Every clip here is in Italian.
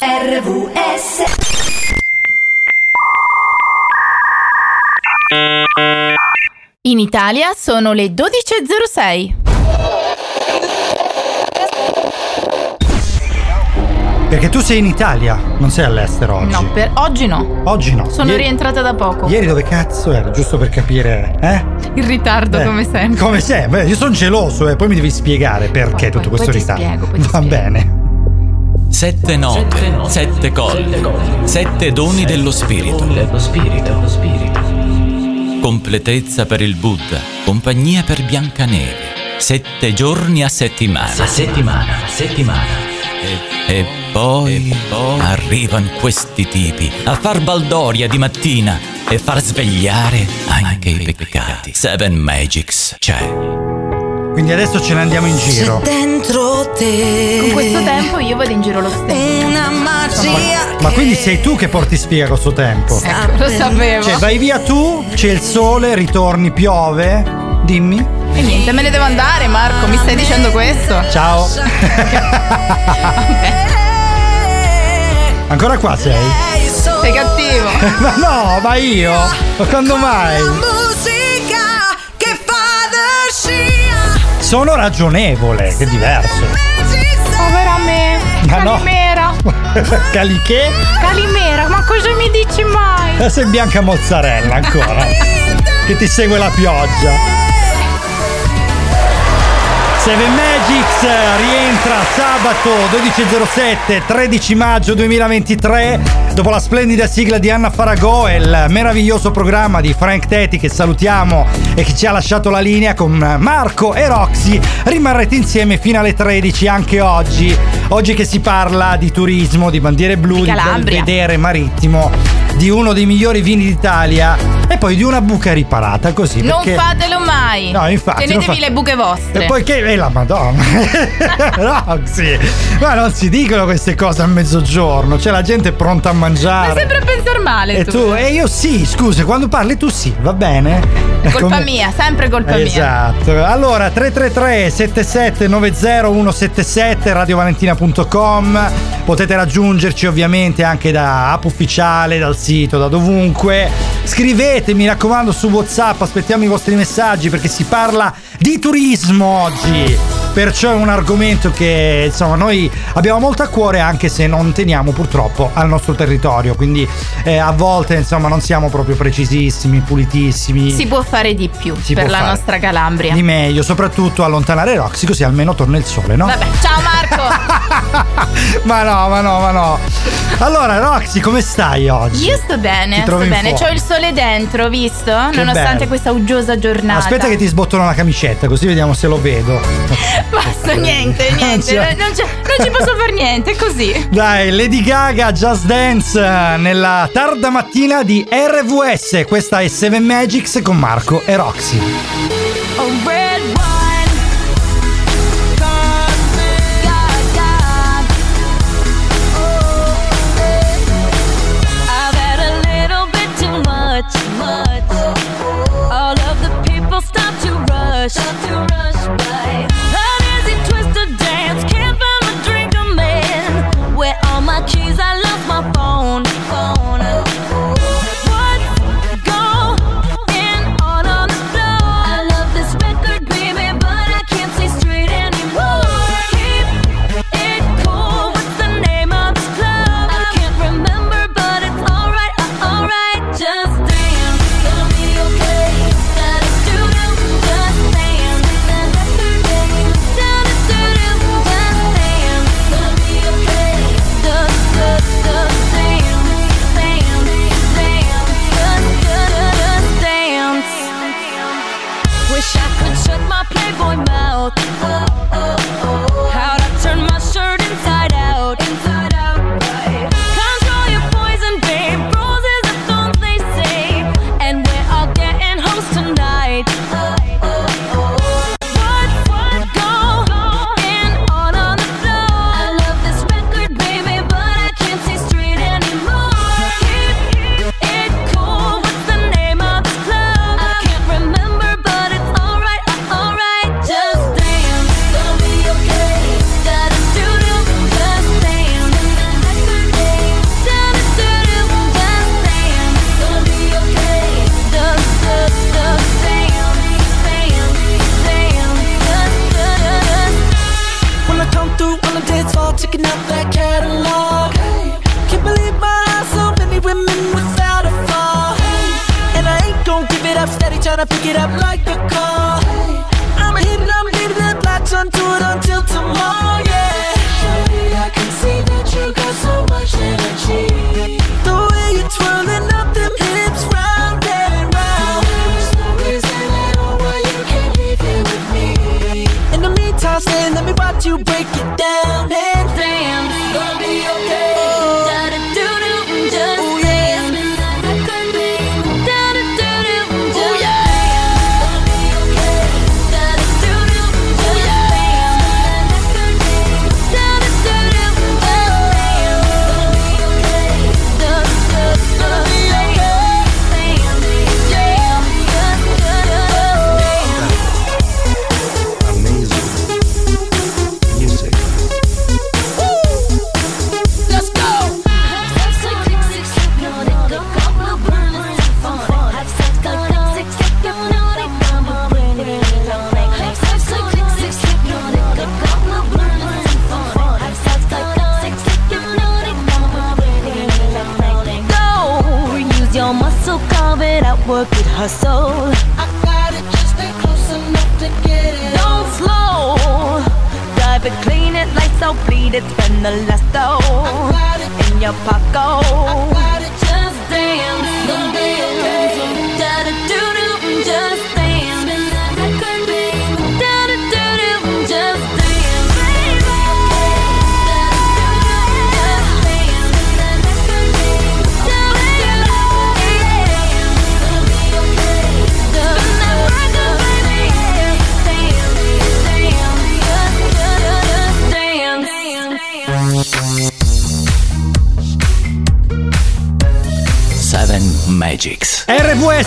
RVS In Italia sono le 12.06. Perché tu sei in Italia, non sei all'estero oggi. No, per oggi no. Oggi no. Sono Ieri- rientrata da poco. Ieri dove cazzo eri? Giusto per capire, eh? In ritardo Eh, come sempre. Come sempre? Io sono geloso e poi mi devi spiegare perché tutto poi questo ti ritardo. spiego, poi ti Va spiego. bene. Sette note, sette colle, sette doni dello spirito. Dello spirito, dello spirito. Completezza per il Buddha, compagnia per Biancaneve. Sette giorni a settimana. A settimana, a settimana. E, e poi, arrivano questi tipi a far baldoria di mattina e far svegliare anche i peccati. Seven Magics c'è. Quindi adesso ce ne andiamo in giro. dentro te Con questo tempo io vado in giro lo stesso. una magia Ma quindi sei tu che porti sfiga con sto tempo? Ecco, lo sapevo. Cioè, vai via tu, c'è il sole, ritorni, piove. Dimmi. E niente, me ne devo andare, Marco. Mi stai dicendo questo? Ciao. Ancora qua sei? Sei cattivo. Ma no, ma io? Ma quando mai? Sono ragionevole, che è diverso. Povera me. Ma no. Calimera. Caliché? Calimera, ma cosa mi dici mai? Eh, Sei bianca mozzarella ancora. che ti segue la pioggia. Seven Magics rientra sabato 12.07, 13 maggio 2023. Dopo la splendida sigla di Anna Faragò e il meraviglioso programma di Frank Teti che salutiamo e che ci ha lasciato la linea con Marco e Roxy, rimarrete insieme fino alle 13 anche oggi. Oggi che si parla di turismo, di bandiere blu, Di di belvedere marittimo, di uno dei migliori vini d'Italia e poi di una buca riparata così. Non perché- fatelo mai. No, infatti, Tenetevi fa- le buche vostre. e poi che è la madonna Roxy Ma non si dicono queste cose a mezzogiorno C'è la gente pronta a Ma mangiare sempre a pensare male E tu E io sì scusa Quando parli tu sì Va bene È colpa Come- mia, sempre colpa mia. Esatto. Allora 333 7790 177 radiovalentina.com Potete raggiungerci ovviamente anche da app ufficiale, dal sito, da dovunque. Scrivete, mi raccomando, su WhatsApp, aspettiamo i vostri messaggi perché si parla di turismo oggi. Perciò è un argomento che insomma noi abbiamo molto a cuore anche se non teniamo purtroppo al nostro territorio, quindi eh, a volte insomma non siamo proprio precisissimi, pulitissimi. Si può fare di più Si per la nostra Calabria. Di meglio, soprattutto allontanare Roxy, così almeno torna il sole, no? Vabbè, ciao Marco. ma no, ma no, ma no. Allora, Roxy, come stai oggi? Io sto bene, sto bene. C'ho il sole dentro, visto? Nonostante bello. questa uggiosa giornata. Aspetta che ti sbottono la camicetta, così vediamo se lo vedo. Basta, niente, niente. non, c'è- non ci posso fare niente, è così. Dai, Lady Gaga, Just Dance nella tarda mattina di RVS. Questa è Seven Magics con Marco e Roxy. Oh,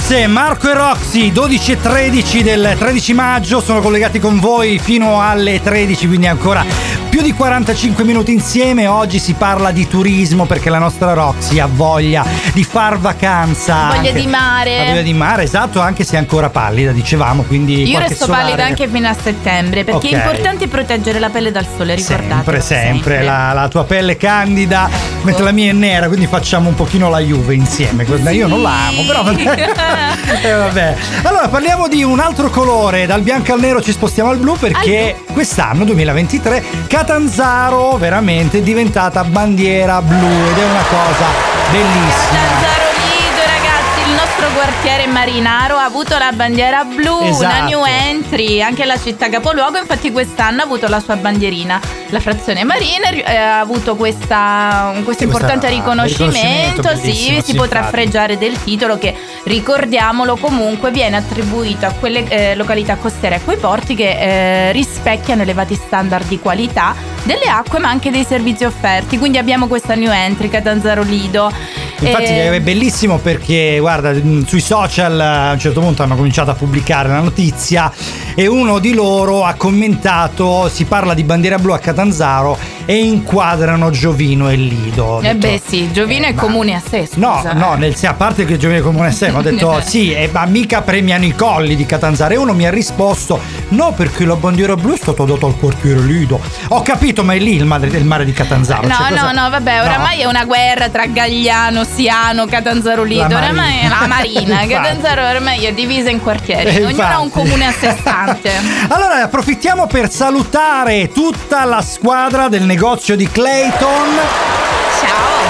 RVS, Marco e Roxy, 12 e 13 del 13 maggio, sono collegati con voi fino alle 13, quindi ancora più di 45 minuti insieme. Oggi si parla di turismo perché la nostra Roxy ha voglia di far vacanza. Voglia anche- di mare. Ha voglia di mare, esatto, anche se è ancora pallida, dicevamo, quindi Io resto solare. pallida anche fino a settembre perché Ok. è importante proteggere la pelle dal sole, ricordatelo. Sempre, sempre, La, la tua pelle candida, mentre la mia è nera, quindi facciamo un pochino la Juve insieme. Io non la amo, però. Eh, vabbè. Allora parliamo di un altro colore, dal bianco al nero ci spostiamo al blu perché quest'anno 2023 Catanzaro veramente è diventata bandiera blu ed è una cosa bellissima. Il nostro quartiere marinaro ha avuto la bandiera blu, una Esatto. new entry, anche la città capoluogo, infatti quest'anno ha avuto la sua bandierina. La frazione marina eh, ha avuto questa, questo importante questa- riconoscimento, riconoscimento sì, si potrà infatti. freggiare del titolo che ricordiamolo comunque viene attribuito a quelle eh, località costiere e a quei porti che eh, rispecchiano elevati standard di qualità delle acque ma anche dei servizi offerti. Quindi abbiamo questa new entry Catanzaro Lido. Infatti Eh, è bellissimo perché guarda mh, sui social eh, a un certo punto hanno cominciato a pubblicare la notizia e uno di loro ha commentato si parla di bandiera blu a Catanzaro e inquadrano Giovino e Lido. Eh detto, beh sì, Giovino eh, è ma- comune a sé, No, scusa. no, nel, a parte che Giovino è comune a sé, ma ho detto sì, eh, ma mica premiano i colli di Catanzaro. E uno mi ha risposto: no, perché la bandiera blu è stata data al quartiere Lido. Ho capito, ma è lì il mare, il mare di Catanzaro. No, cioè, no, cosa- no, vabbè, No. oramai è una guerra tra Gagliano, Siano, Catanzaro Lido. La Oramai è la Marina. Catanzaro ormai è divisa in quartieri. Eh, Ognuno ha un comune a sé stante. Allora approfittiamo per salutare tutta la squadra del negozio di Clayton.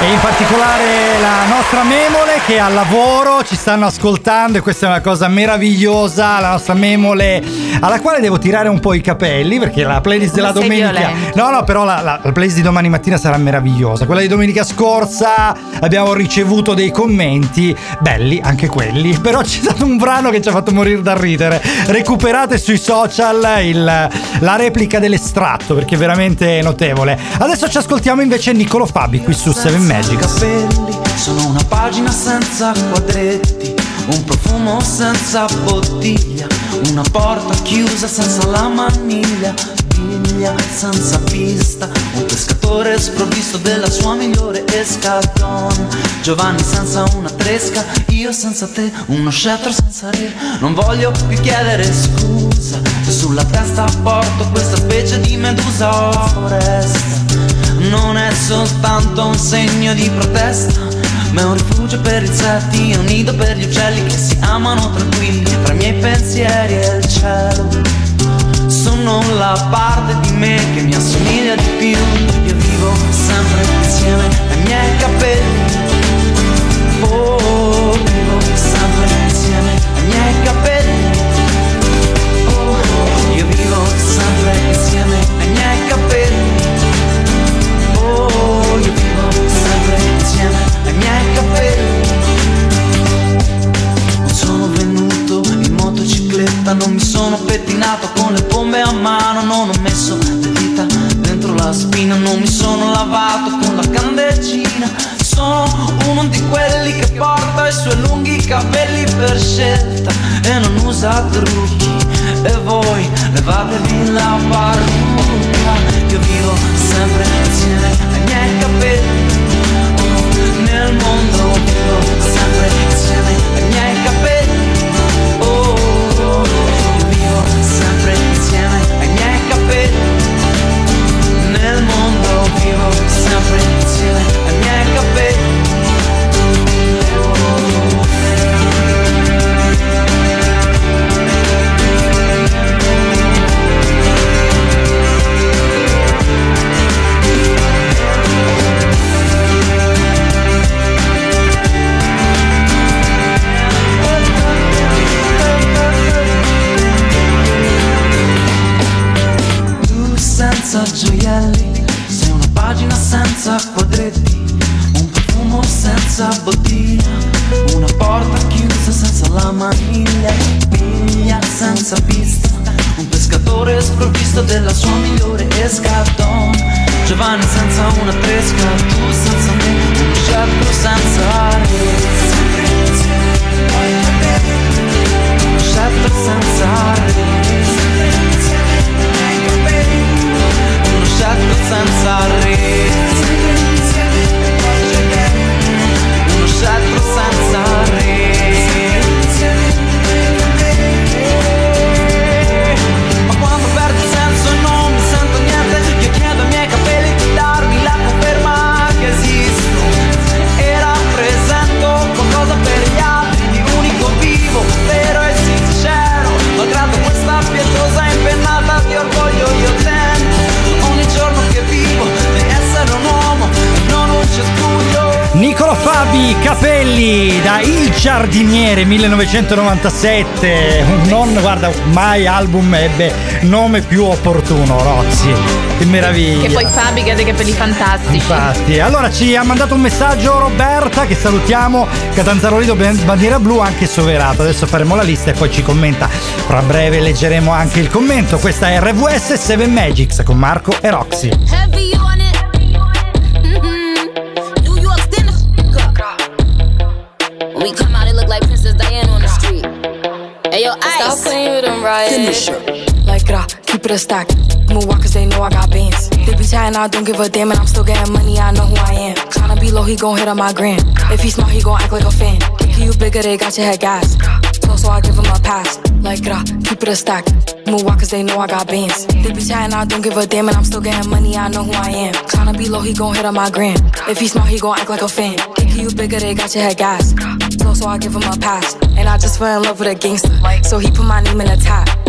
E in particolare la nostra Memole che è al lavoro ci stanno ascoltando e questa è una cosa meravigliosa. La nostra Memole alla quale devo tirare un po' i capelli perché la playlist della domenica. No, no, però la, la- la playlist di domani mattina sarà meravigliosa. Quella di domenica scorsa abbiamo ricevuto dei commenti belli, anche quelli. Però c'è stato un brano che ci ha fatto morire da ridere. Recuperate sui social il- la replica dell'estratto perché è veramente notevole. Adesso ci ascoltiamo invece Niccolo Fabi qui su Seven Magics. capelli sono una pagina senza quadretti, un profumo senza bottiglia, una porta chiusa senza la maniglia, biglia senza pista, un pescatore sprovvisto della sua migliore escadron, Giovanni senza una tresca, io senza te, uno scettro senza re, non voglio più chiedere scusa, sulla testa porto questa specie di medusa foresta. Non è soltanto un segno di protesta, ma è un rifugio per insetti, è un nido per gli uccelli che si amano tranquilli fra i miei pensieri e il cielo. Sono la parte di me che mi assomiglia di più, io vivo sempre insieme ai miei capelli. Oh, vivo sempre insieme ai miei capelli. Oh, io vivo sempre insieme insieme ai miei capelli. Non sono venuto in motocicletta, non mi sono pettinato con le pompe a mano, non ho messo le dita dentro la spina, non mi sono lavato con la candeggina. Sono uno di quelli che porta i suoi lunghi capelli per scelta e non usa trucchi. E voi levatevi la parrucca. Io vivo sempre insieme ai miei capelli. Oh, nel mondo vivo sempre insieme ai miei capelli. Oh, io vivo sempre insieme ai miei capelli. Nel mondo vivo sempre insieme ai miei capelli. Giardiniere 1997. Non, guarda, mai album ebbe nome più opportuno, Rozzi. Che meraviglia. Che poi Fabi ha dei capelli fantastici. Infatti, allora ci ha mandato un messaggio Roberta che salutiamo, Catanzarolido bandiera blu anche soverato. Adesso faremo la lista e poi ci commenta. Fra breve leggeremo anche il commento. Questa è RVS 7 Magics con Marco e Roxy. Heavy Stop playing with them, right? Finish Like, grah, keep it a stack. Move walk cause they know I got bands. They be chatting, I don't give a damn, and I'm still getting money, I know who I am. Tryna be low, he gon' hit on my gram. If he smart, he gon' act like a fan. Thinking you bigger, they got your head gas. So, so I give him a pass. Like, grah, keep it a stack. Move walk cause they know I got bands. They be chatting, I don't give a damn, and I'm still getting money, I know who I am. Tryna be low, he gon' hit on my gram. If he smart, he gon' act like a fan. Thinking you bigger, they got your head gas. So, so I give him a pass. And I just fell in love with a gangster. So he put my name in the top.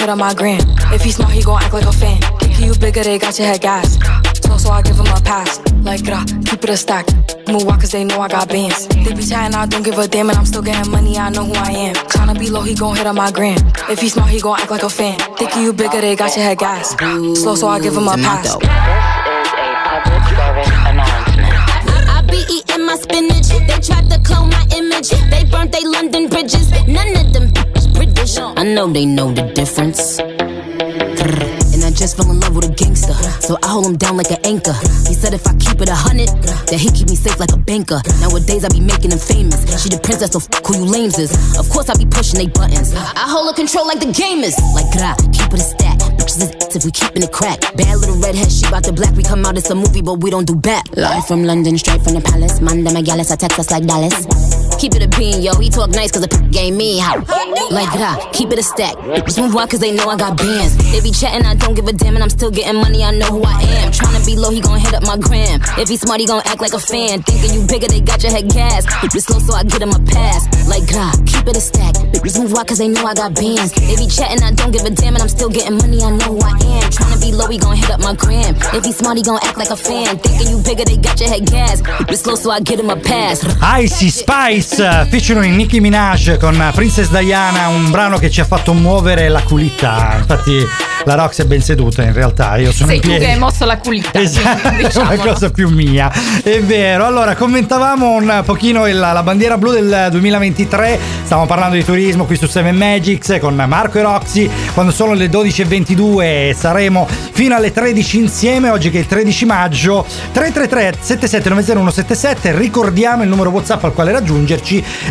hit on my gram. If he smart, he gon' act like a fan. Thinking you bigger, they got your head gas. So, so I give him a pass. Like, rah, keep it a stack. Move walk cause they know I got bands. They be chatting, I don't give a damn, and I'm still getting money, I know who I am. Tryna be low, he gon' hit on my gram. If he smart, he gon' act like a fan. Think you bigger, they got your head gas. Slow, so I give him a pass. I, I be eating my spinach. They tried to clone my image. They burnt they London bridges. None of them bitches British. I know they know the difference. And I just fell in love with a gangster. So I hold him down like an anchor. He said if I keep it a hundred, that he keep me safe like a banker. Nowadays I be making him famous. She the princess, so f- who you lames is. Of course I be pushing they buttons. I hold her control like the game is. Like gra, keep it a stack. Bitches is if we keeping it crack. Bad little redhead, she bout the black. We come out, it's a movie, but we don't do back. Live from London, straight from the palace. Man, them a gallus, I text us like Dallas. Keep it a bean, yo. He talk nice cause the p- game me how. Like that, keep it a stack. Just move on cause they know I got bands. They be chatting, I don't give a damn, and I'm still getting money, I know who I am. Tryna be low, he gon' hit up my gram. If he smart, he gon' act like a fan. Thinking you bigger, they got your head gas. Bitch slow, so I get him a pass. Like that, keep it a stack. Just move on cause they know I got bands. They be chatting, I don't give a damn, and I'm still getting money, I know who I am. Tryna be low, he gon' hit up my gram. If he smart, he gon' act like a fan. Thinking you bigger, they got your head gas. Bitch slow, so I get him a pass. Icy Spice eh, featuring Nicki Minaj con Princess Diana, un brano che ci ha fatto muovere la culita. Infatti la Rox è ben seduta in realtà, io sono Sei in tu che hai mosso la culita. Esatto, è una cosa più mia. È vero. Allora, commentavamo un pochino il- la bandiera blu del 2023. Stiamo parlando di turismo qui su 7 Magics con Marco e Roxy. Quando sono le 12.22 saremo fino alle 13 insieme. Oggi che è il 13 maggio. 333 7790 Ricordiamo il numero WhatsApp al quale raggiungerci.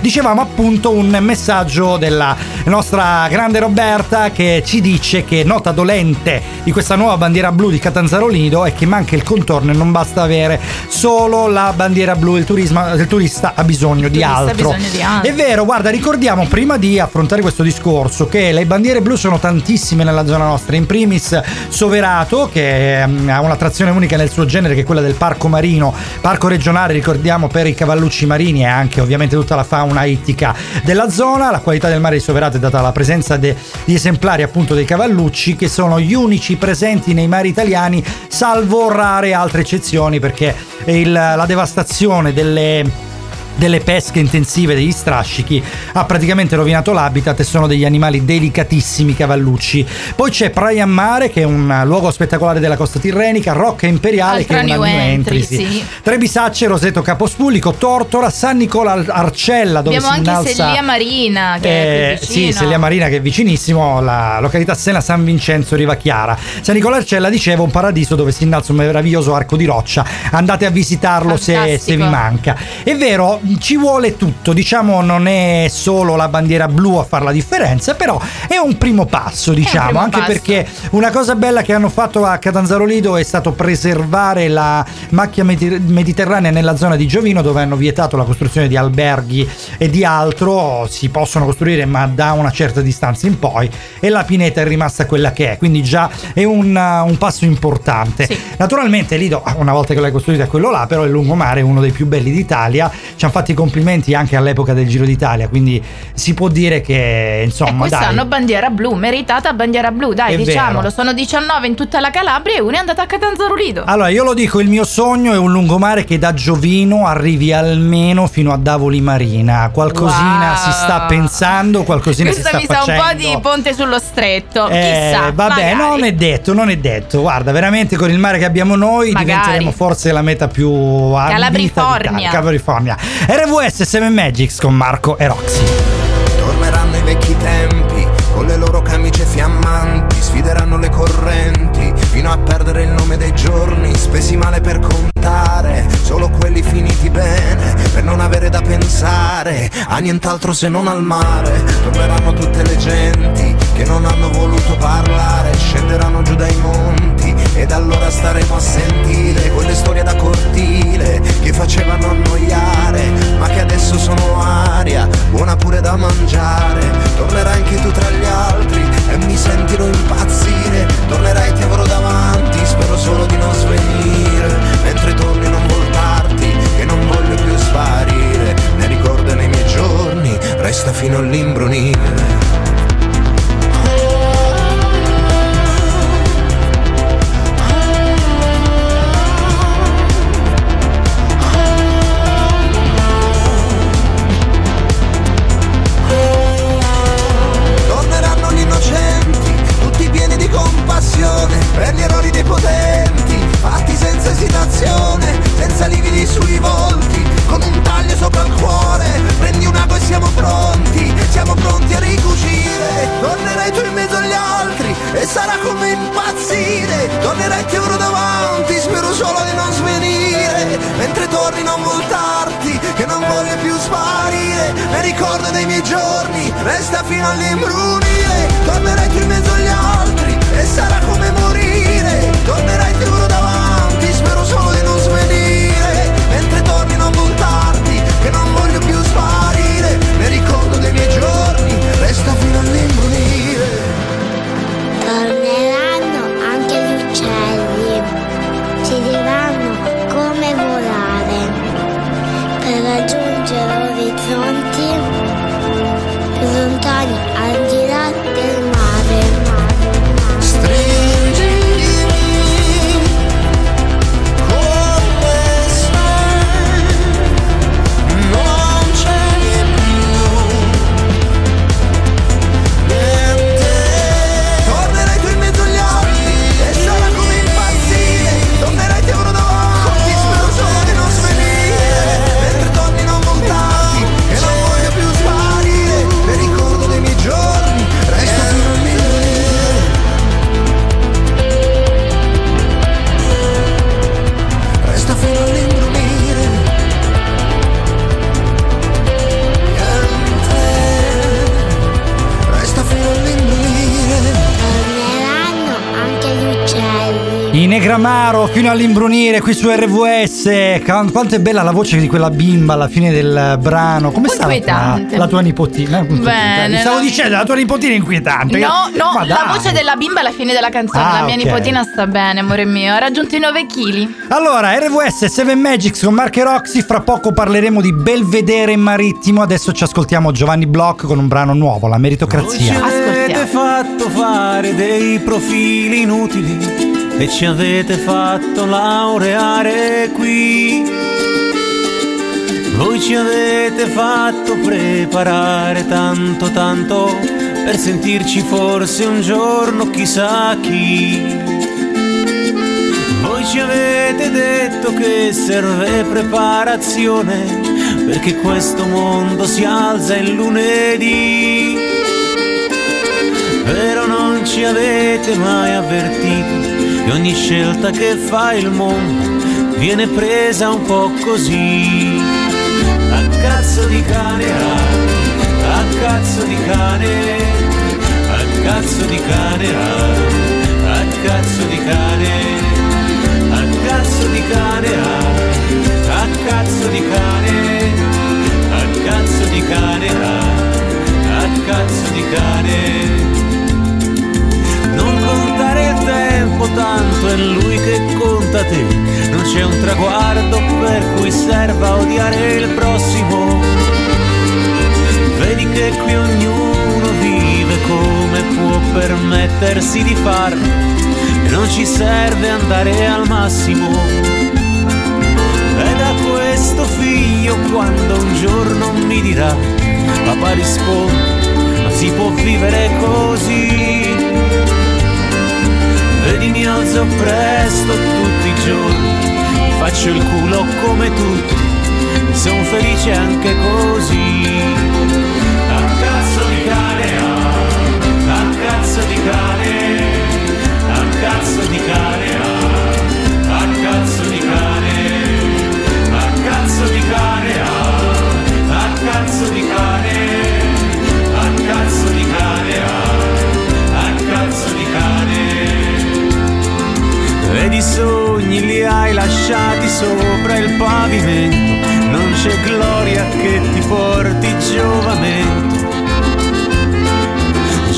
Dicevamo appunto un messaggio della nostra grande Roberta che ci dice che nota dolente di questa nuova bandiera blu di Catanzaro Lido è che manca il contorno e non basta avere solo la bandiera blu, il, turisma- il turista ha bisogno di turista ha altro. bisogno di altro. È vero, guarda, ricordiamo prima di affrontare questo discorso che le bandiere blu sono tantissime nella zona nostra, in primis Soverato che ehm, ha un'attrazione unica nel suo genere che è quella del parco marino, parco regionale ricordiamo per i cavallucci marini e anche ovviamente tutta la fauna ittica della zona, la qualità del mare di Soverato è data dalla presenza de- di esemplari appunto dei cavallucci che sono gli unici presenti nei mari italiani salvo rare altre eccezioni perché il- la devastazione delle delle pesche intensive degli strascichi ha praticamente rovinato l'habitat e sono degli animali delicatissimi cavallucci. Poi c'è Praia Mare che è un luogo spettacolare della costa tirrenica, Rocca Imperiale Altra che è una new entry, entry, sì. Trebisacce, Roseto Capostpulico, Tortora, San Nicola Ar- Arcella dove Abbiamo si anche innalza Sellia Marina che eh, è sì, Sellia Marina che è vicinissimo, la località Sena San Vincenzo Riva Chiara. San Nicola Arcella diceva un paradiso dove si innalza un meraviglioso arco di roccia. Andate a visitarlo se, se vi manca. È vero, ci vuole tutto, diciamo non è solo la bandiera blu a fare la differenza, però è un primo passo, diciamo, primo anche passo. perché una cosa bella che hanno fatto a Catanzaro Lido è stato preservare la macchia medi- mediterranea nella zona di Giovino dove hanno vietato la costruzione di alberghi e di altro, si possono costruire ma da una certa distanza in poi e la pineta è rimasta quella che è, quindi già è un, un passo importante. Sì. Naturalmente Lido, una volta che l'hai costruita quello là, però il lungomare è uno dei più belli d'Italia, ci fatto i complimenti anche all'epoca del Giro d'Italia, quindi si può dire che E insomma... quest'anno dai, bandiera blu, meritata bandiera blu, dai, È diciamolo, vero. sono 19 in tutta la Calabria e una è andata a Catanzaro Lido. Allora, io lo dico, il mio sogno è un lungomare che da Giovino arrivi almeno fino a Davoli Marina. Qualcosina Wow. si sta pensando, qualcosina Questa si sta mi sa facendo. un po' di ponte sullo stretto. Eh, Chissà, vabbè, magari. non è detto, non è detto. Guarda, veramente con il mare che abbiamo noi Magari. diventeremo forse la meta più Calabrifornia. Calabrifornia. RVS 7 Magics con Marco e Roxy. Torneranno i vecchi tempi con le loro camicie fiammanti, sfideranno le correnti fino a perdere il nome dei giorni, spesi male per contare, solo quelli finiti bene, per non avere da pensare a nient'altro se non al mare. Torneranno tutte le genti che fino all'imbrunire qui su RVS. Quanto è bella la voce di quella bimba alla fine del brano. Come sta la la tua nipotina? Eh, Bene, Mi stavo la- dicendo, la tua nipotina è inquietante. No, no, Ma la dai. voce della bimba alla fine della canzone. Ah, la mia ok. nipotina sta bene, amore mio. Ha raggiunto i 9 kg. Allora, RVS 7 Magics con Mark e Roxy. Fra poco parleremo di Belvedere marittimo. Adesso ci ascoltiamo Giovanni Bloch con un brano nuovo, La meritocrazia. avete fatto fare dei profili inutili e ci avete fatto laureare qui. Voi ci avete fatto preparare tanto tanto per sentirci forse un giorno chissà chi. Voi ci avete detto che serve preparazione perché questo mondo si alza il lunedì. Però non ci avete mai avvertito che ogni scelta che fa il mondo viene presa un po' così. A cazzo di cane, ah, a cazzo di cane, a cazzo di cane, ah, a cazzo di cane, a cazzo di cane, ah, a cazzo di cane, a cazzo di cane, ah, a cazzo di cane. Tempo, tanto è lui che conta te. Non c'è un traguardo per cui serva odiare il prossimo. Vedi che qui ognuno vive come può permettersi di farlo. E non ci serve andare al massimo. E da questo figlio quando un giorno mi dirà, papà risponde, ma si può vivere così. Vedi mi alzo presto tutti i giorni, faccio il culo come tutti, sono felice anche così. A cazzo di cane, a cazzo di cane, a cazzo di cane, sogni li hai lasciati sopra il pavimento, non c'è gloria che ti porti giovamento.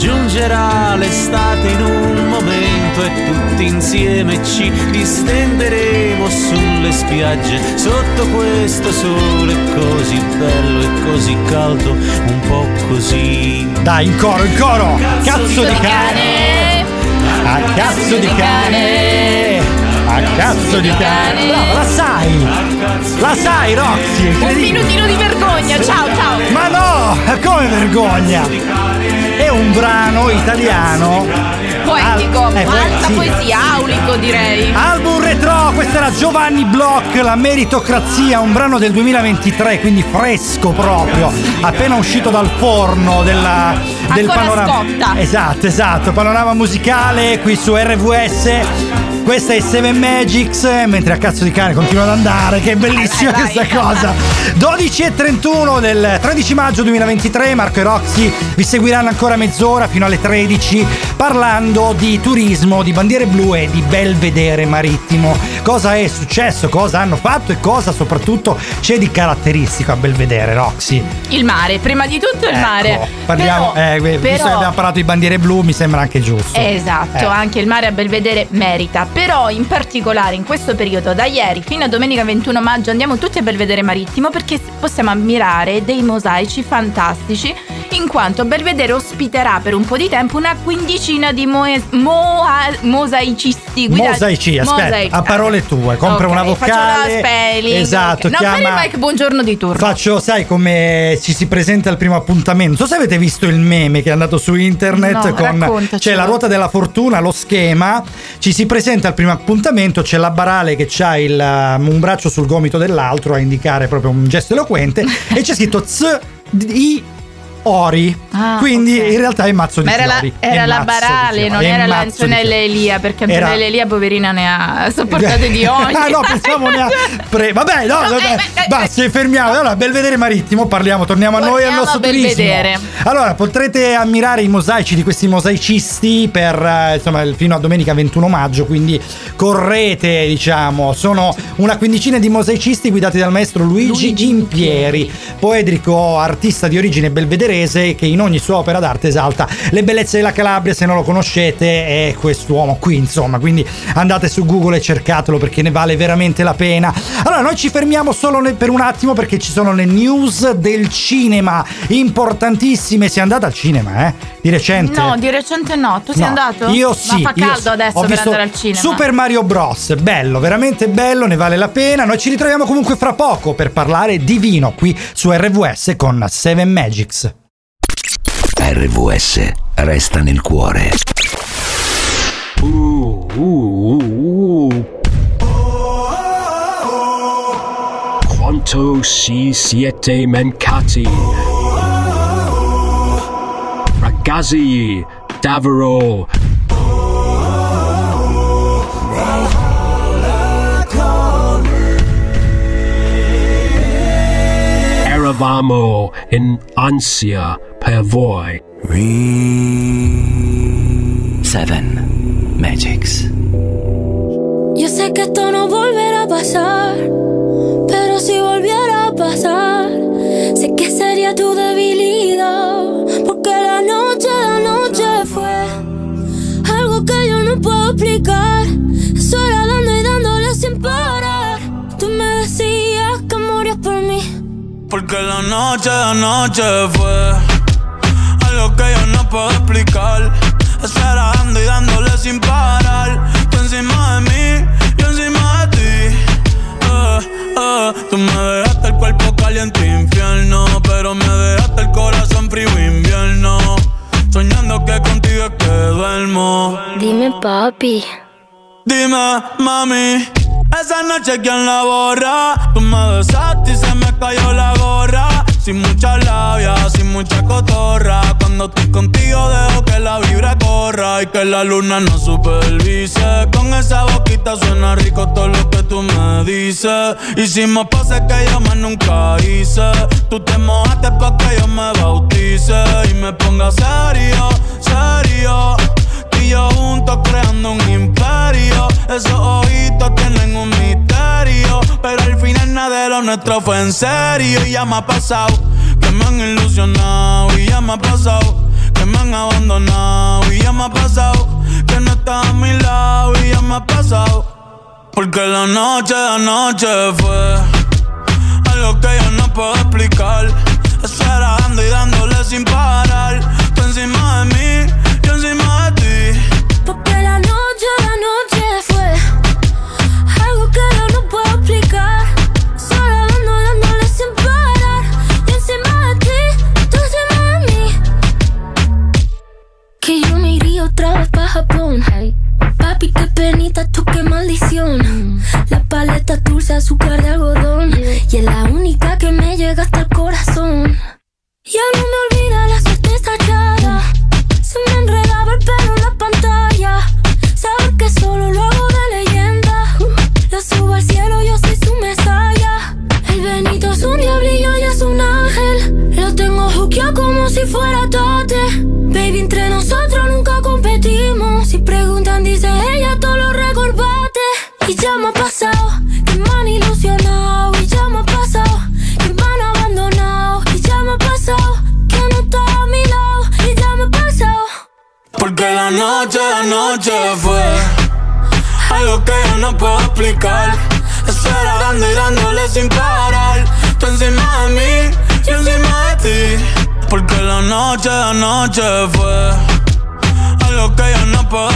Giungerà l'estate in un momento e tutti insieme ci distenderemo sulle spiagge sotto questo sole così bello e così caldo, un po' così. Dai, in coro, in coro! Cazzo di cane! A cazzo di cane! A cazzo di cane! Brava, la sai! La sai, Roxy! Un minutino di vergogna. Ciao, ciao. Ma no! Come vergogna! È un brano italiano Poetico, eh, alta sì. poesia, aulico direi. Album retro, questa era Giovanni Bloch, La meritocrazia, un brano del 2023, quindi fresco proprio, appena uscito dal forno della, del Ancora panorama. scotta. Esatto, esatto, panorama musicale qui su RVS. Questa è Seven Magics, mentre a cazzo di cane continua ad andare, che è bellissima Vai, vai, questa vai. cosa. 12 e 31 del 13 maggio 2023, Marco e Roxy vi seguiranno ancora mezz'ora fino alle 13 parlando di turismo, di bandiere blu e di belvedere marittimo. Cosa è successo, cosa hanno fatto e cosa soprattutto c'è di caratteristico a Belvedere, Roxy. Il mare, prima di tutto il mare. Ecco, Parliamo, Però- eh, visto però- che abbiamo parlato di bandiere blu, mi sembra anche giusto. Esatto, Eh. anche il mare a Belvedere merita, però in particolare in questo periodo da ieri fino a domenica 21 maggio andiamo tutti a Belvedere Marittimo perché possiamo ammirare dei mosaici fantastici in quanto Belvedere ospiterà per un po' di tempo una quindicina di moe- moa- mosaicisti guidati- Mosaici, aspetta, Mosaici. a parole tue, compra Ok, una faccio vocale. la spelling, Esatto, ok. No, chiama- il Mike buongiorno di turno. Faccio, sai come ci si presenta al primo appuntamento? Non so se avete visto il meme che è andato su internet No, con c'è la ruota della fortuna, lo schema, ci si presenta al primo appuntamento, c'è la barale che ha il, um, un braccio sul gomito dell'altro a indicare proprio un gesto eloquente e c'è scritto Z I Ori. Ah, Quindi ok. in realtà è mazzo di Ma era la, fiori. era la mazzo di Barale, non era l'Antonella. Elia, perché Era- Antonella Elia, poverina, ne ha sopportate di ogni. ah no, pensavo ne ha pre- Vabbè, no, No, vabbè, eh, eh, basta, fermiamo. Allora, Belvedere Marittimo, parliamo, torniamo a noi al nostro a turismo. Belvedere. Allora, potrete ammirare i mosaici di questi mosaicisti per eh, insomma fino a domenica 21 maggio, quindi correte, diciamo. Sono una quindicina di mosaicisti guidati dal maestro Luigi, Luigi Impieri, poetico artista di origine belvederese che in ogni sua opera d'arte esalta le bellezze della Calabria, se non lo conoscete è quest'uomo qui, insomma, quindi andate su Google e cercatelo perché ne vale veramente la pena. Allora, noi ci fermiamo solo per un attimo perché ci sono le news del cinema importantissime. Sei andata al cinema, eh? Di recente? No, di recente no. Tu sei No, andato? Io sì. Ma fa caldo adesso per andare al cinema. Super Mario Bros. Bello, veramente bello, ne vale la pena. Noi ci ritroviamo comunque fra poco per parlare di vino qui su RVS con Seven Magics. RVS resta nel cuore. Quanto si siete mancati? Ragazzi, davvero. Eravamo in ansia Seven Magics. Yo sé que esto no volverá a pasar, pero si volviera a pasar, sé que sería tu debilidad, porque la noche, la noche fue algo que yo no puedo explicar, sola dando y dándole sin parar. Tú me decías que morías por mí. Porque la noche, la noche fue algo que yo no puedo explicar. Estar dando y dándole sin parar. Tú encima de mí, yo encima de ti. Eh, eh, Tú me dejaste el cuerpo caliente infierno, pero me dejaste el corazón frío invierno. Soñando que contigo es que duermo. Dime, papi. Dime, mami, esa noche quién la borra. Tú me besaste y se me cayó la gorra. Sin mucha labia, sin mucha cotorra. Cuando estoy contigo dejo que la vibra corra y que la luna no supervise. Con esa boquita suena rico todo lo que tú me dices. Hicimos pases que yo más nunca hice. Tú te mojaste pa' que yo me bautice y me ponga serio, serio. Yo juntos creando un imperio. Esos ojitos tienen un misterio. Pero al final nada de lo nuestro fue en serio. Y ya me ha pasado que me han ilusionado. Y ya me ha pasado que me han abandonado. Y ya me ha pasado que no estás a mi lado. Y ya me ha pasado. Porque la noche, la noche fue algo que yo no puedo explicar. Estar dando y dándole sin parar. Tú encima de mí, porque la noche, la noche fue algo que yo no puedo explicar. Solo dando, dándole sin parar. Yo encima de ti, tú encima de mí. Que yo me iría otra vez para Japón. Papi, qué penita, tú qué maldición. Mm. La paleta dulce, azúcar de algodón. Y es la única que me llega hasta el corazón. Ya no me olvida la suerte estallada. Se me enredaba el pelo en la pantalla. Saber que solo lo hago de leyenda. Lo subo al cielo, yo soy su mesaya. El Benito es un diablillo y es un ángel. Lo tengo juqueado como si fuera tate. Baby, entre nosotros nunca competimos. Si preguntan, dice ella, todo lo recorpate. Y ya me ha pasado noche, la noche fue algo que yo no puedo explicar. Estar dando y dándole sin parar. Tú encima de mí, yo encima de ti. Porque la noche, la noche fue algo que yo no puedo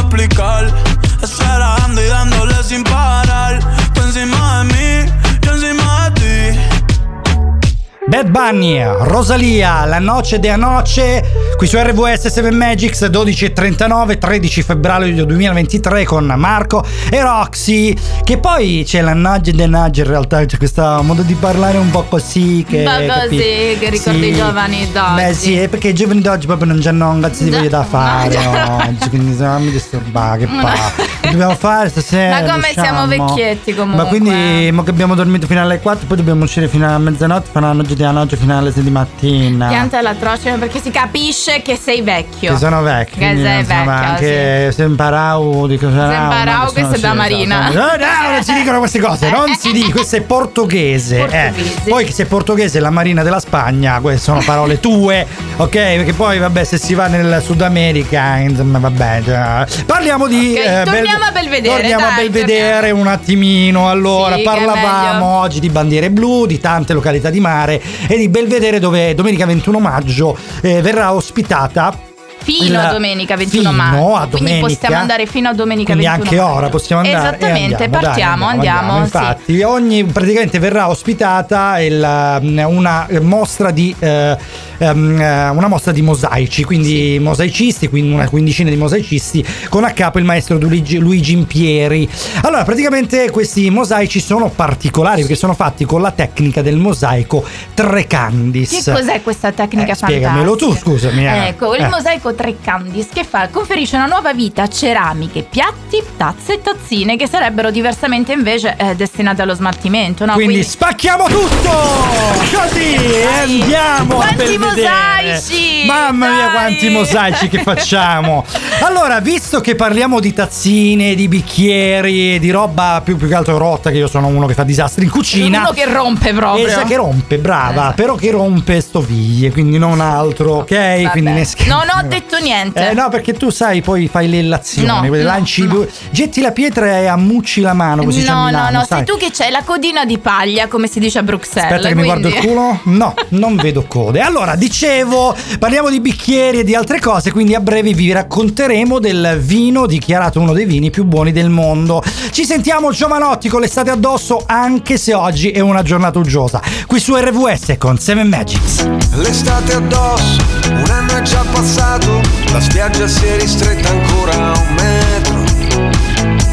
Bad Bunny, Rosalia, La Noce de Anoce, qui su RVS 7 Magics 12.39, 13 febbraio 2023 con Marco e Roxy, che poi c'è la Noce de Noce in realtà, c'è questo modo di parlare un po' così che... Ma capi- così, che ricorda i giovani d'oggi. Beh sì, è perché i giovani d'oggi proprio non hanno un cazzo di voglia da fare no, oggi, quindi se non mi disturbare, che pa. Che dobbiamo fare stasera? Ma come siamo usciamo? vecchietti comunque. Ma quindi, mo che abbiamo dormito fino alle 4, poi dobbiamo uscire fino a mezzanotte, fare la noce di fino alle 6 di mattina. Pianta l'atroce perché si capisce che sei vecchio. Che sono vecchi. Che sei vecchio, anche se imparau di cosa Se imparau che sei da Marina. No, no, non si dicono queste cose, non si dicono, questo è portoghese. eh. Portoghese. Poi che se portoghese è la Marina della Spagna, queste sono parole tue, ok? Perché poi vabbè, se si va nel Sud America, insomma, vabbè. già. Parliamo di Ok, eh, torniamo a Belvedere, Torniamo a dai, Belvedere un attimino. Allora, Sì, parlavamo oggi di bandiere blu, di tante località di mare e di Belvedere dove domenica 21 maggio eh, verrà ospitata Fino a domenica 21 fino maggio. a Quindi domenica. possiamo andare fino a domenica Quindi 21 anche maggio. ora possiamo andare. e Esattamente, andiamo, dai, partiamo, andiamo. sì. Infatti, ogni, praticamente verrà ospitata il, mm, una mostra di. eh, eh, una mostra di mosaici, quindi mosaicisti, quindi una quindicina di mosaicisti, con a capo il maestro Luigi, Luigi Impieri. Allora, praticamente questi mosaici sono particolari perché sono fatti con la tecnica del mosaico Trecandis. Che cos'è questa tecnica Eh, spiegamelo tu, fantastica? scusami, eh. Ecco, il Eh. mosaico Treccandis che fa? Conferisce una nuova vita a ceramiche, piatti, tazze e tazzine che sarebbero diversamente invece eh, destinate allo smaltimento. No? Quindi spacchiamo tutto! Così andiamo Quanti Belvedere. mosaici! Mamma mia, quanti mosaici che facciamo! Allora, visto che parliamo di tazzine, di bicchieri, di roba più, più che altro rotta, che io sono uno che fa disastri in cucina. Uno che rompe proprio. Esa che rompe, brava, però che rompe stoviglie, quindi non altro, ok? Quindi ne scher- Non ho detto niente. eh no, perché tu sai, poi fai le illazioni, No, quelle no, lanci, getti la pietra e ammucci la mano, così c'è a No, no, Milano, no, sai. sei tu che c'hai la codina di paglia, come si dice a Bruxelles. Aspetta che mi guardo il quindi- culo. No, non vedo code. Allora, dicevo, parliamo di bicchieri e di altre cose, quindi a breve vi racconteremo del vino dichiarato uno dei vini più buoni del mondo. Ci sentiamo giovanotti con l'estate addosso, anche se oggi è una giornata uggiosa. Qui su RVS con Seven Magics. L'estate addosso, un anno è già passato, la spiaggia si è ristretta ancora a un metro.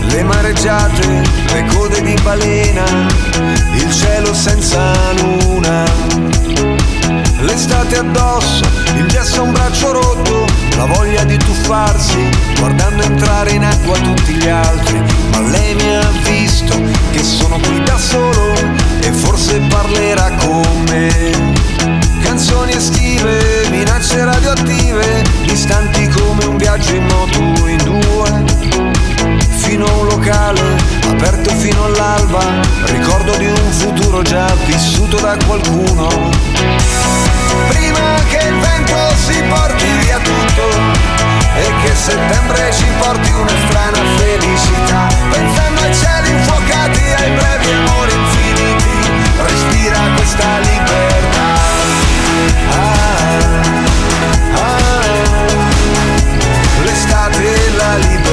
Le mareggiate, le code di balena, il cielo senza luna. L'estate addosso, il gesso a un braccio rotto, la voglia di tuffarsi, guardando entrare in acqua tutti gli altri. Ma lei mi ha visto che sono qui da solo e forse parlerà con me. Canzoni estive, minacce radioattive, distanti come un viaggio in moto in due. Fino a un locale, aperto fino all'alba, ricordo di un futuro già vissuto da qualcuno. Prima che il vento si porti via tutto e che settembre ci porti una strana felicità, pensando ai cieli infuocati, ai brevi amori infiniti, respira questa libertà. Ah, ah, l'estate e la libertà.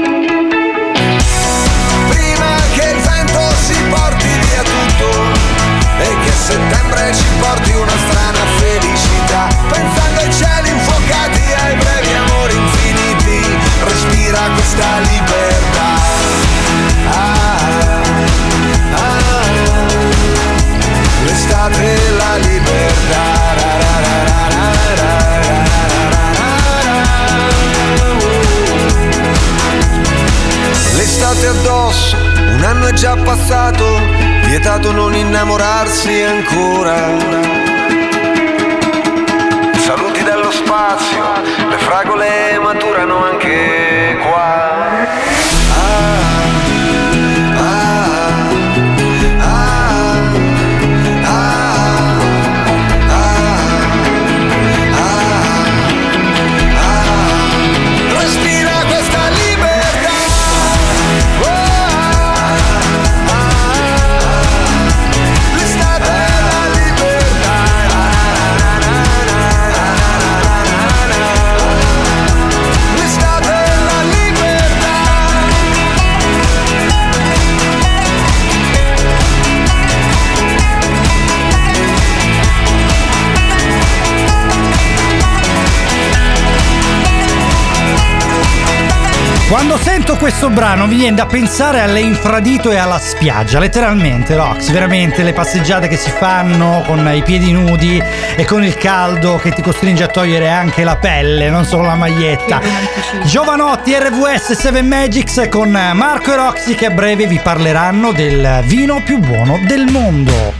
non innamorarsi ancora. Quando sento questo brano mi viene da pensare all'infradito e alla spiaggia, letteralmente Rox, veramente le passeggiate che si fanno con i piedi nudi e con il caldo che ti costringe a togliere anche la pelle, non solo la maglietta. Giovanotti RVS 7 Magics con Marco e Roxy che a breve vi parleranno del vino più buono del mondo.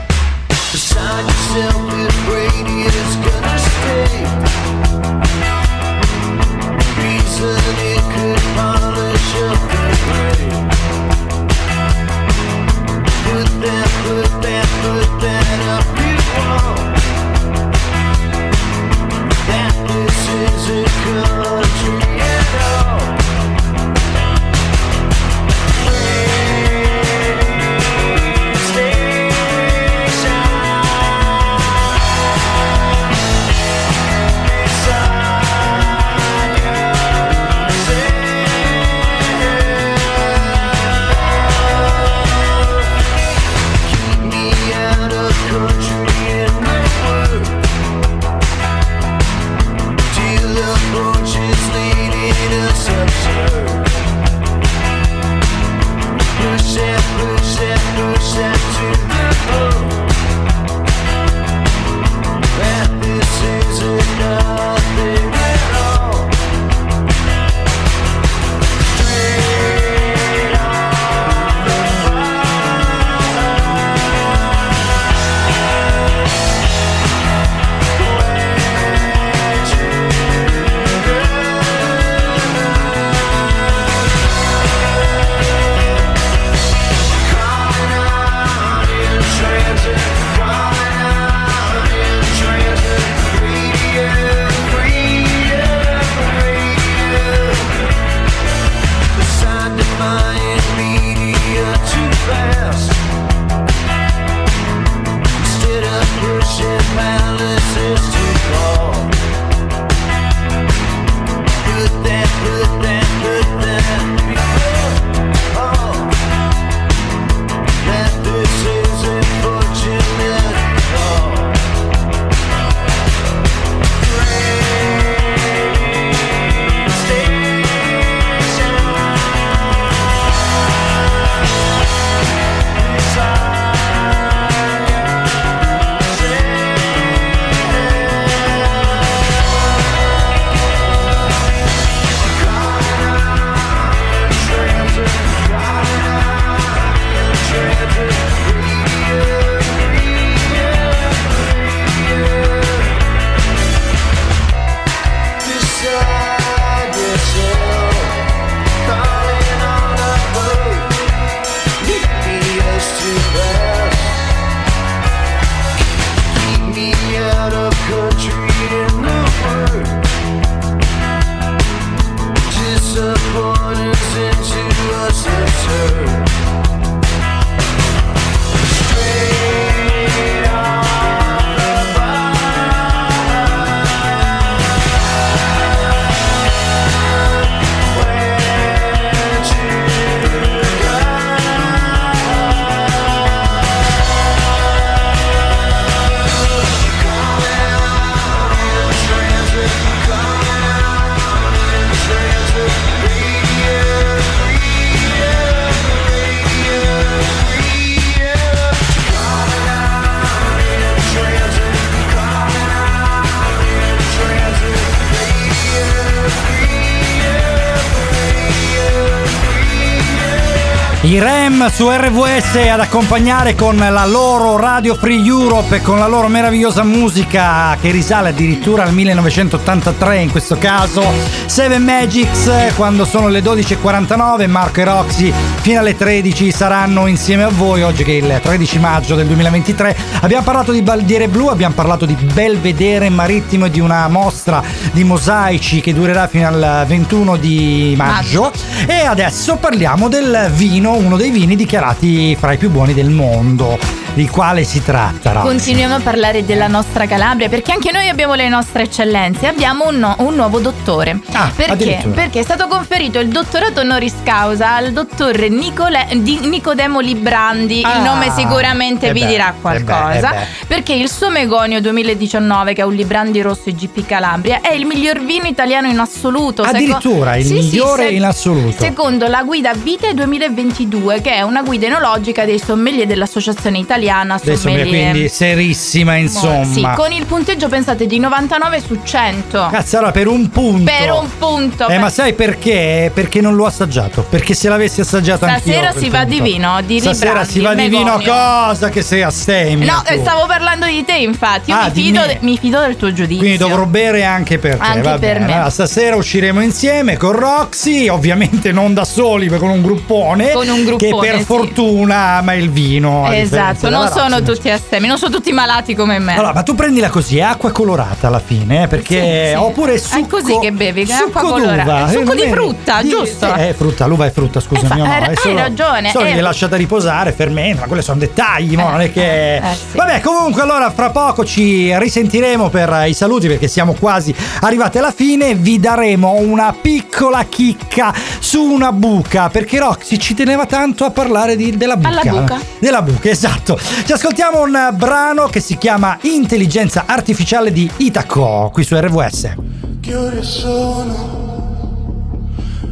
Su RVS ad accompagnare con la loro Radio Free Europe e con la loro meravigliosa musica che risale addirittura al 1983 in questo caso. Seven Magics quando sono le 12.49 Marco e Roxy fino alle 13 saranno insieme a voi oggi che è il 13 maggio del 2023. Abbiamo parlato di Baldiere Blu, abbiamo parlato di Belvedere Marittimo e di una mostra di mosaici che durerà fino al 21 di maggio e adesso parliamo del vino, uno dei vini dichiarati fra i più buoni del mondo. Di quale si tratta? Roxy? Continuiamo a parlare della nostra Calabria perché anche noi abbiamo le nostre eccellenze. Abbiamo un, no- un nuovo dottore. perché? addirittura. Perché è stato conferito il dottorato honoris causa al dottor Nicole- di- Nicodemo Librandi. Ah, il nome sicuramente eh vi beh, dirà eh beh, qualcosa. eh beh. Perché il suo Megonio 2019, che è un Librandi rosso IGP Calabria, è il miglior vino italiano in assoluto. Seco- Addirittura il Sì, sì, migliore se- in assoluto. Secondo la guida Vite 2022, che è una guida enologica dei sommelier dell'Associazione Italiana Adesso Sommelier. quindi serissima insomma. Sì, con il punteggio pensate di 99 su 100. Cazzo, allora per un punto. Per un punto. Eh, ma sai perché? Perché non l'ho assaggiato. Perché se l'avessi assaggiato anch'io. Stasera si va di punto. vino, di Stasera si va di vino cosa che sei astemia. No, tu. stavo parlando di te, infatti. Io Ah, mi, di fido, mi fido del tuo giudizio. Quindi dovrò bere anche per te. Anche va per bene. me. Allora, stasera usciremo insieme con Roxy, ovviamente non da soli, ma con un gruppone. Con un gruppone, Che per sì. fortuna ama il vino. Esatto, non sono tutti astemi, non sono tutti malati come me. Allora, ma tu prendila così, è acqua colorata alla fine, eh, perché Sì, sì. oppure È succo così che bevi, che è acqua succo colorata. È succo Eh, di è- frutta, di- giusto? Eh, frutta, l'uva è frutta, scusami, fa- no, hai- è solo, ragione, Solo eh. lasciata riposare, fermenta, ma quelli sono dettagli, mo, non è che eh, sì. Vabbè, comunque allora fra poco ci risentiremo per i saluti perché siamo quasi arrivati alla fine, vi daremo una piccola chicca su una buca, perché Roxy ci teneva tanto a parlare di- della buca. Alla buca. Della buca, esatto. Ci ascoltiamo un brano che si chiama Intelligenza artificiale di Itaco, qui su RVS. Che ore sono?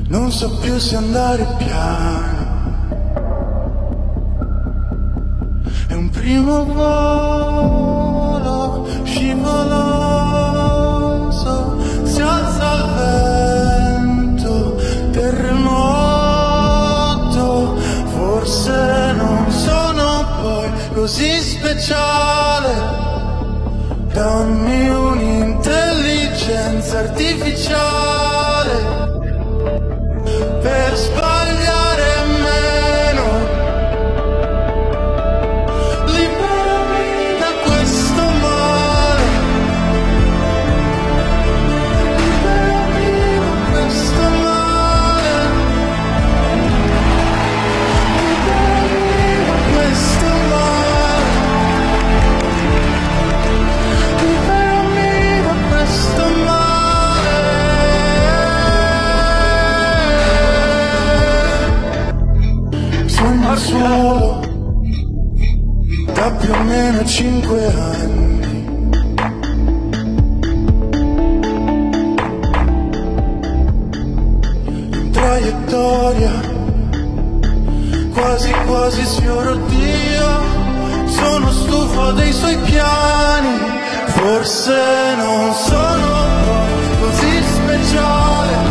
Non so più se andare piano. È un primo volo scivoloso. Così speciale. Dammi un'intelligenza artificiale per sbagliare da più o meno cinque anni. In traiettoria, quasi quasi sfioro Dio. Sono stufo dei suoi piani, forse non sono così speciale.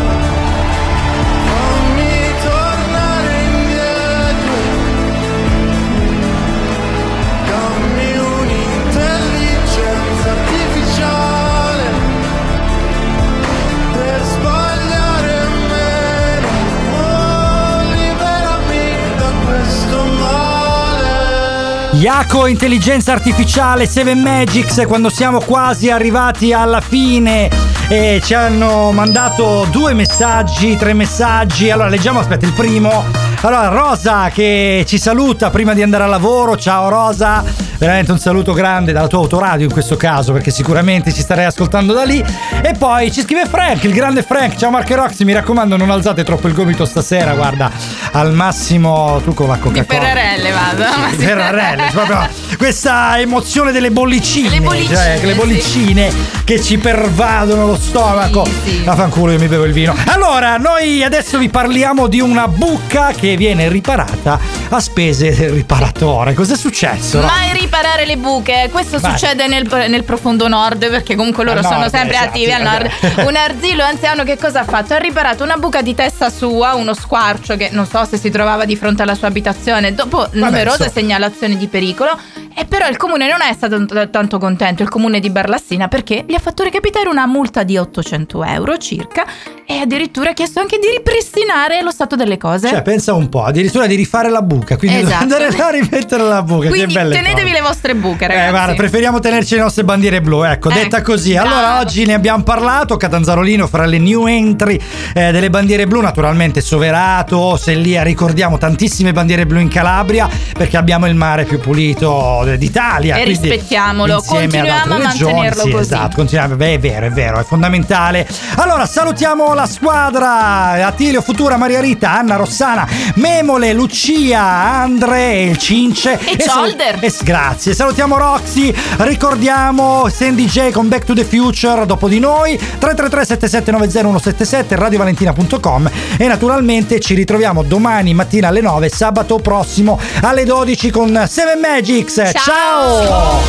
Iaco Intelligenza Artificiale 7 Magics quando siamo quasi arrivati alla fine e ci hanno mandato due messaggi, tre messaggi. Allora leggiamo, aspetta, il primo. Allora Rosa che ci saluta prima di andare al lavoro. Ciao Rosa, veramente un saluto grande dalla tua autoradio in questo caso perché sicuramente ci starei ascoltando da lì. E poi ci scrive Frank, il grande Frank. Ciao Marco Roxy, mi raccomando non alzate troppo il gomito stasera, guarda, al massimo tu con la Di Coca-Cola. Ferrarelle vado. sì. Ferrarelle, proprio questa emozione delle bollicine, Le bollicine, cioè, le bollicine che ci pervadono lo stomaco. Ma fanculo, io mi bevo il vino. Allora, noi adesso vi parliamo di una bucca che viene riparata a spese del riparatore. Cos'è successo? no? Mai riparare le buche, questo Vai. succede nel, nel profondo nord perché comunque loro Al sono nord, sempre esatto, attivi al nord. Un arzillo anziano che cosa ha fatto? Ha riparato una buca di testa sua, uno squarcio che non so se si trovava di fronte alla sua abitazione dopo numerose insomma. segnalazioni di pericolo. E però il comune non è stato t- tanto contento, il comune di Barlassina, perché gli ha fatto recapitare una multa di 800 euro circa e addirittura ha chiesto anche di ripristinare lo stato delle cose. Cioè, pensa un po', addirittura di rifare la buca, quindi Esatto. andare là a rimettere la buca. Quindi che tenetevi cose. le vostre buche, ragazzi. Eh, guarda, preferiamo tenerci le nostre bandiere blu, ecco, Eh, detta così. Allora, bravo. oggi ne abbiamo parlato, Catanzarolino fra le new entry eh, delle bandiere blu, naturalmente Soverato, Sellia, ricordiamo tantissime bandiere blu in Calabria perché abbiamo il mare più pulito d'Italia. E rispettiamolo, continuiamo a regioni, mantenerlo sì, così. Esatto, continuiamo, beh, è vero, è vero, è fondamentale. Allora, salutiamo la squadra, Attilio Futura, Maria Rita, Anna Rossana, Memole, Lucia, Andre, il Cince E sal- e s- grazie, salutiamo Roxy, ricordiamo Sandy J con Back to the Future dopo di noi, 333 7790 177 radiovalentina.com e naturalmente ci ritroviamo domani mattina alle 9, sabato prossimo alle 12 con Seven Magics. Ciao!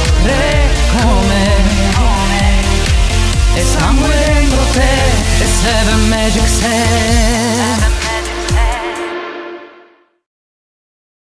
te Seven Magic Set